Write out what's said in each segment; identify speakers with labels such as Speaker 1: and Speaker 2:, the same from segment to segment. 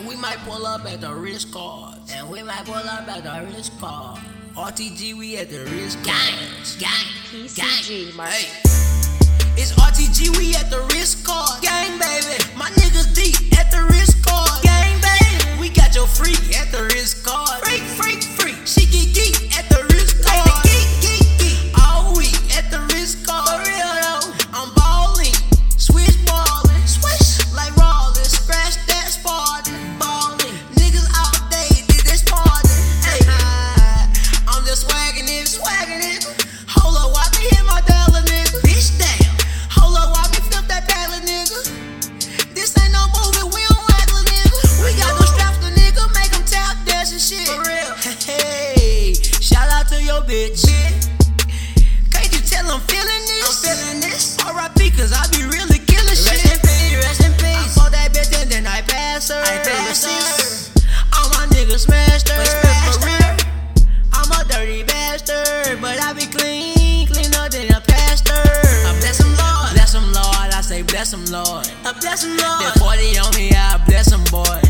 Speaker 1: And we might pull up at the Ritz Cards. And we might pull up at the Ritz Cards. RTG, we at the Ritz Cards. Gang, gang,
Speaker 2: PCG,
Speaker 1: gang. Hey. It's RTG, we at the cause I be really killing shit. Rest in peace, rest in peace. I that bitch and then I pass her. I pass her. All my niggas smashed her. For real. I'm a dirty bastard, but I be clean, cleaner than a pastor. I bless him, Lord. Bless him, Lord. I say bless him, Lord. I bless him, Lord. That 40 on me, I bless him, boy.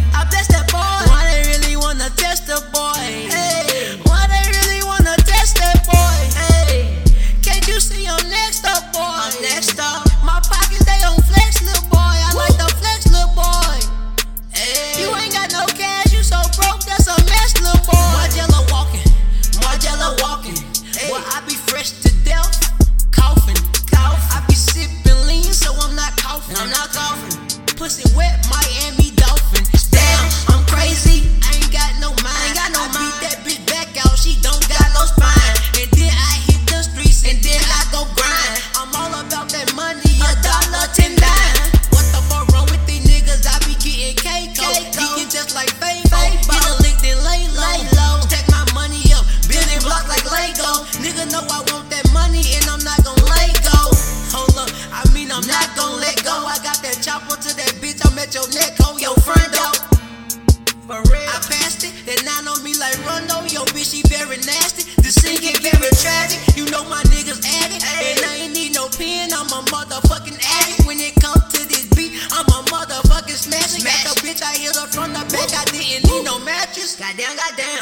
Speaker 1: For real. I passed it, and now on me like Rondo. Yo, bitch, she very nasty. The scene get very tragic. You know my niggas at it. And I ain't need no pen, I'm a motherfucking addict. When it comes to this beat, I'm a motherfucking smash. Got the bitch, I hit her from the back. I didn't need no mattress. Goddamn, goddamn.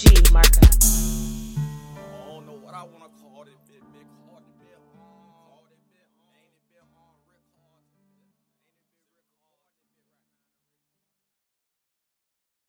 Speaker 2: PCG, Marco.